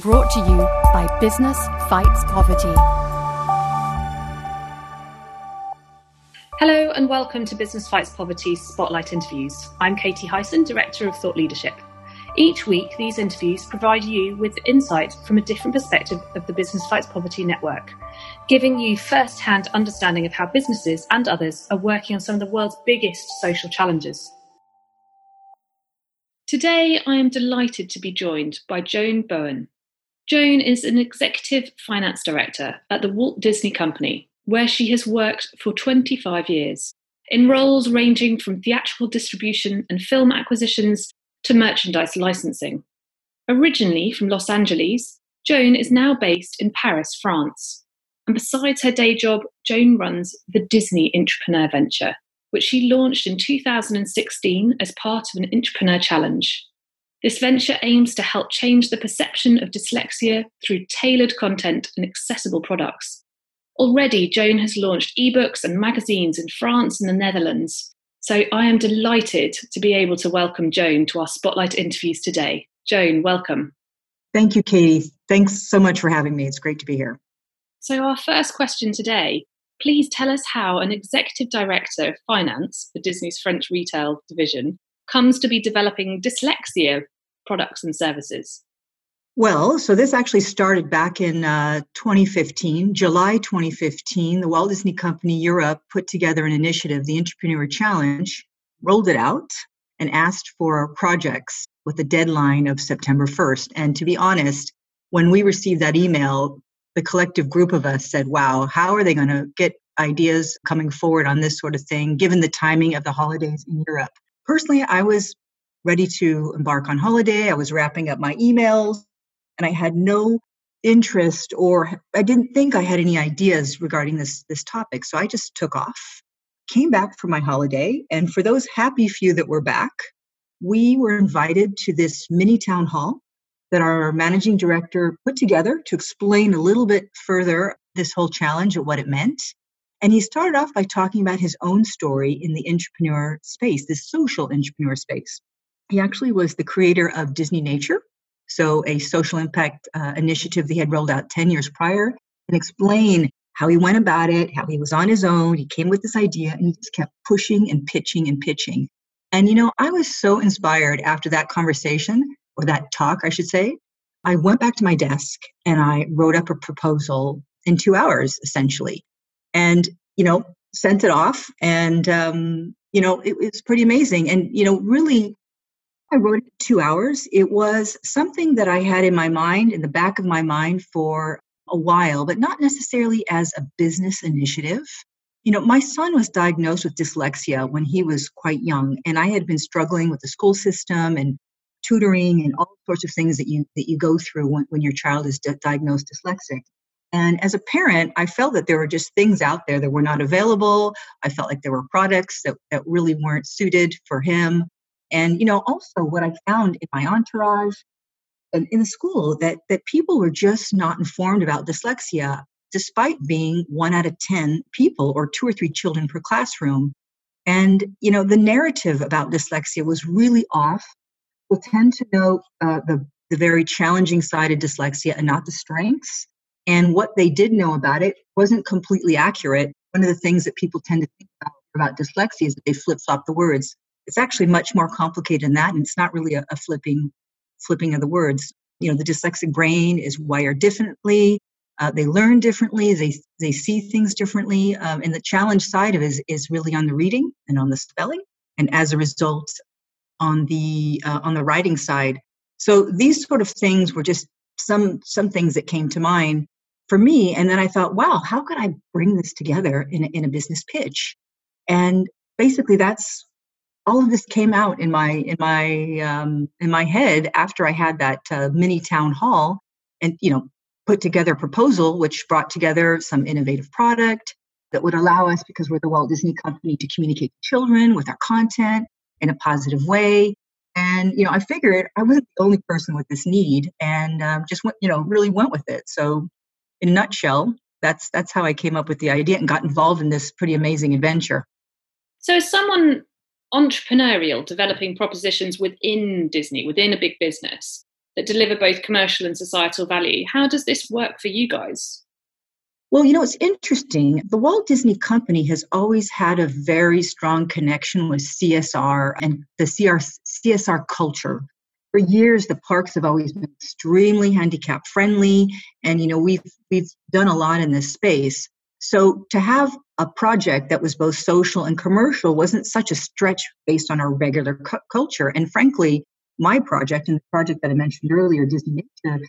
brought to you by Business Fights Poverty. Hello and welcome to Business Fights Poverty Spotlight Interviews. I'm Katie Hyson, Director of Thought Leadership. Each week, these interviews provide you with insight from a different perspective of the Business Fights Poverty network, giving you first hand understanding of how businesses and others are working on some of the world's biggest social challenges. Today, I am delighted to be joined by Joan Bowen. Joan is an executive finance director at the Walt Disney Company, where she has worked for 25 years in roles ranging from theatrical distribution and film acquisitions to merchandise licensing. Originally from Los Angeles, Joan is now based in Paris, France. And besides her day job, Joan runs the Disney Entrepreneur Venture, which she launched in 2016 as part of an Entrepreneur Challenge. This venture aims to help change the perception of dyslexia through tailored content and accessible products. Already, Joan has launched ebooks and magazines in France and the Netherlands. So I am delighted to be able to welcome Joan to our Spotlight interviews today. Joan, welcome. Thank you, Katie. Thanks so much for having me. It's great to be here. So, our first question today Please tell us how an executive director of finance for Disney's French retail division comes to be developing dyslexia products and services. Well, so this actually started back in uh, 2015, July 2015. The Walt Disney Company Europe put together an initiative, the Entrepreneur Challenge, rolled it out, and asked for projects with a deadline of September 1st. And to be honest, when we received that email, the collective group of us said, wow, how are they going to get ideas coming forward on this sort of thing, given the timing of the holidays in Europe? Personally, I was ready to embark on holiday. I was wrapping up my emails and I had no interest or I didn't think I had any ideas regarding this this topic. So I just took off, came back for my holiday, and for those happy few that were back, we were invited to this mini town hall that our managing director put together to explain a little bit further this whole challenge and what it meant. And he started off by talking about his own story in the entrepreneur space, this social entrepreneur space. He actually was the creator of Disneynature, so a social impact uh, initiative that he had rolled out 10 years prior, and explain how he went about it, how he was on his own. He came with this idea and he just kept pushing and pitching and pitching. And, you know, I was so inspired after that conversation or that talk, I should say, I went back to my desk and I wrote up a proposal in two hours, essentially, and you know sent it off. And um, you know it, was pretty amazing. And you know, really, I wrote it two hours. It was something that I had in my mind, in the back of my mind, for a while, but not necessarily as a business initiative. You know, my son was diagnosed with dyslexia when he was quite young, and I had been struggling with the school system and tutoring and all sorts of things that you that you go through when, when your child is di- diagnosed dyslexic and as a parent i felt that there were just things out there that were not available i felt like there were products that, that really weren't suited for him and you know also what i found in my entourage and in the school that that people were just not informed about dyslexia despite being one out of ten people or two or three children per classroom and you know the narrative about dyslexia was really off will tend to know uh, the, the very challenging side of dyslexia and not the strengths. And what they did know about it wasn't completely accurate. One of the things that people tend to think about, about dyslexia is that they flip flop the words. It's actually much more complicated than that, and it's not really a, a flipping flipping of the words. You know, the dyslexic brain is wired differently. Uh, they learn differently. They they see things differently. Um, and the challenge side of it is, is really on the reading and on the spelling. And as a result, on the uh, on the writing side. So these sort of things were just some some things that came to mind for me. And then I thought, wow, how could I bring this together in a, in a business pitch? And basically, that's all of this came out in my in my um, in my head after I had that uh, mini town hall, and you know, put together a proposal which brought together some innovative product that would allow us, because we're the Walt Disney Company, to communicate to children with our content, in a positive way. And, you know, I figured I wasn't the only person with this need and um, just went, you know, really went with it. So, in a nutshell, that's that's how I came up with the idea and got involved in this pretty amazing adventure. So, as someone entrepreneurial, developing propositions within Disney, within a big business, that deliver both commercial and societal value. How does this work for you guys? Well, you know, it's interesting. The Walt Disney Company has always had a very strong connection with CSR and the CR, CSR culture. For years, the parks have always been extremely handicap friendly, and you know we've we've done a lot in this space. So to have a project that was both social and commercial wasn't such a stretch based on our regular cu- culture. And frankly, my project and the project that I mentioned earlier, Disney Nature,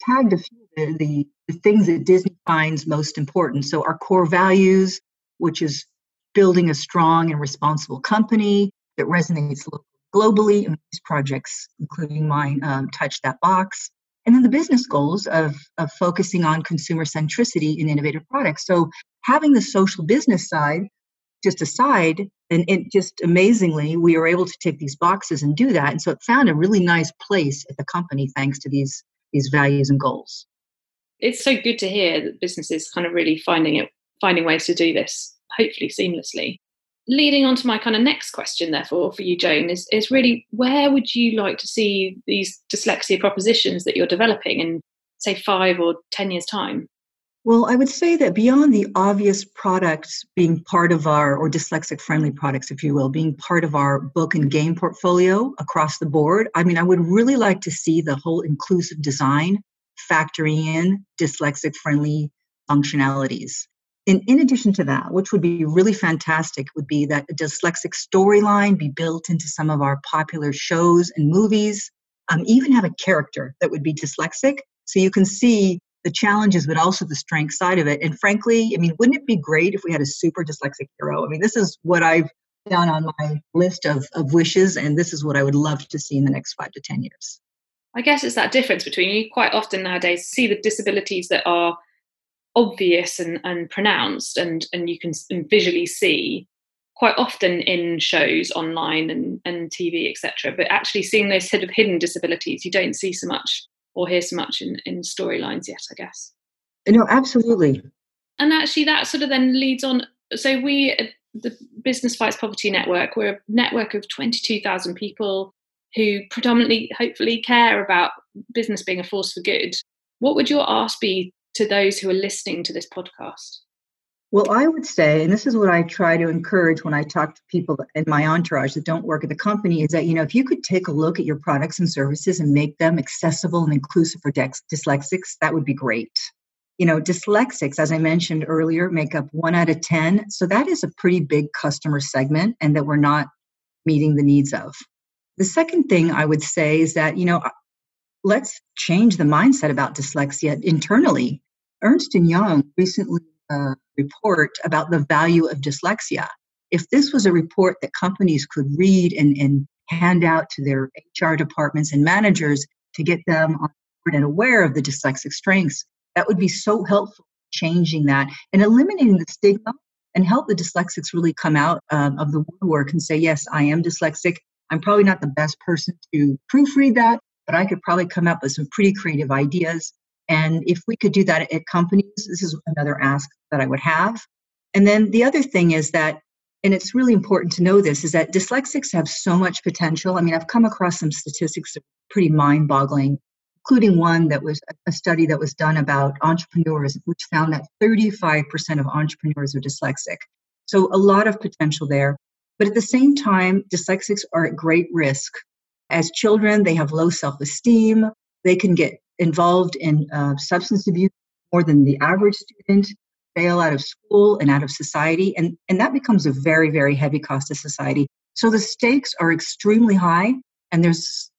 tagged a few of the, the things that Disney finds most important. So our core values, which is building a strong and responsible company that resonates globally. And these projects, including mine, um, touch that box. And then the business goals of, of focusing on consumer centricity in innovative products. So having the social business side just aside, and it just amazingly, we were able to take these boxes and do that. And so it found a really nice place at the company thanks to these these values and goals. It's so good to hear that businesses kind of really finding it finding ways to do this, hopefully seamlessly. Leading on to my kind of next question, therefore, for you, Joan, is, is really where would you like to see these dyslexia propositions that you're developing in, say, five or 10 years' time? Well, I would say that beyond the obvious products being part of our, or dyslexic friendly products, if you will, being part of our book and game portfolio across the board, I mean, I would really like to see the whole inclusive design factoring in dyslexic friendly functionalities. And in addition to that, which would be really fantastic, would be that a dyslexic storyline be built into some of our popular shows and movies. Um, even have a character that would be dyslexic so you can see the challenges, but also the strength side of it. And frankly, I mean, wouldn't it be great if we had a super dyslexic hero? I mean, this is what I've done on my list of, of wishes, and this is what I would love to see in the next five to 10 years. I guess it's that difference between you quite often nowadays see the disabilities that are obvious and, and pronounced and, and you can visually see quite often in shows online and, and TV, etc. But actually seeing those sort of hidden disabilities, you don't see so much or hear so much in, in storylines yet, I guess. No, absolutely. And actually, that sort of then leads on. So, we, the Business Fights Poverty Network, we're a network of 22,000 people who predominantly, hopefully, care about business being a force for good. What would your ask be to those who are listening to this podcast? Well, I would say, and this is what I try to encourage when I talk to people in my entourage that don't work at the company, is that, you know, if you could take a look at your products and services and make them accessible and inclusive for dyslexics, that would be great. You know, dyslexics, as I mentioned earlier, make up one out of 10. So that is a pretty big customer segment and that we're not meeting the needs of. The second thing I would say is that, you know, let's change the mindset about dyslexia internally. Ernst & Young recently report about the value of dyslexia. If this was a report that companies could read and, and hand out to their HR departments and managers to get them on board and aware of the dyslexic strengths, that would be so helpful changing that and eliminating the stigma and help the dyslexics really come out um, of the woodwork and say, yes, I am dyslexic. I'm probably not the best person to proofread that, but I could probably come up with some pretty creative ideas and if we could do that at companies, this is another ask that I would have. And then the other thing is that, and it's really important to know this, is that dyslexics have so much potential. I mean, I've come across some statistics that are pretty mind boggling, including one that was a study that was done about entrepreneurs, which found that 35% of entrepreneurs are dyslexic. So a lot of potential there. But at the same time, dyslexics are at great risk. As children, they have low self esteem. They can get involved in uh, substance abuse more than the average student, fail out of school and out of society, and, and that becomes a very, very heavy cost to society. So the stakes are extremely high, and there's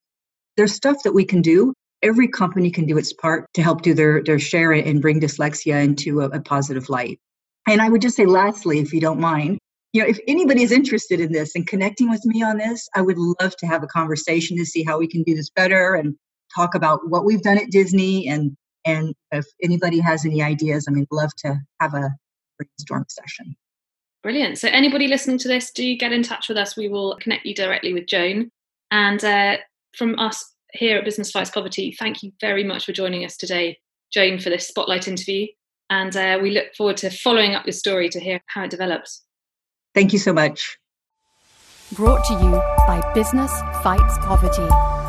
there's stuff that we can do. Every company can do its part to help do their, their share and bring dyslexia into a, a positive light. And I would just say, lastly, if you don't mind, you know, if anybody is interested in this and connecting with me on this, I would love to have a conversation to see how we can do this better and talk about what we've done at Disney and and if anybody has any ideas, I mean, love to have a brainstorm session. Brilliant. So anybody listening to this, do get in touch with us. We will connect you directly with Joan. And uh, from us here at Business Fights Poverty, thank you very much for joining us today, Joan, for this spotlight interview. And uh, we look forward to following up your story to hear how it develops. Thank you so much. Brought to you by Business Fights Poverty.